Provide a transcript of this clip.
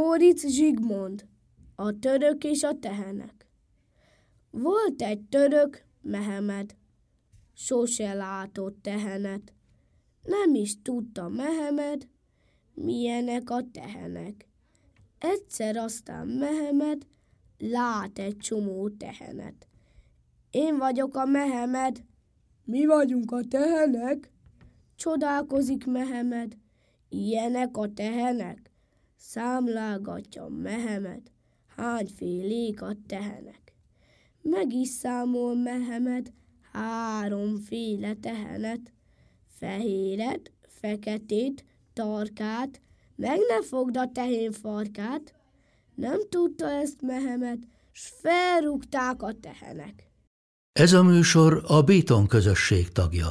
Móricz Zsigmond, a török és a tehenek. Volt egy török, Mehemed, sose látott tehenet. Nem is tudta Mehemed, milyenek a tehenek. Egyszer aztán Mehemed lát egy csomó tehenet. Én vagyok a Mehemed. Mi vagyunk a tehenek? Csodálkozik Mehemed. Ilyenek a tehenek? Számlálgatja Mehemed. Hányfélék a tehenek? Meg is számol Mehemed háromféle tehenet. Fehéret, feketét, tarkát, meg ne fogd a tehén farkát. Nem tudta ezt Mehemet, s felrúgták a tehenek. Ez a műsor a Béton közösség tagja.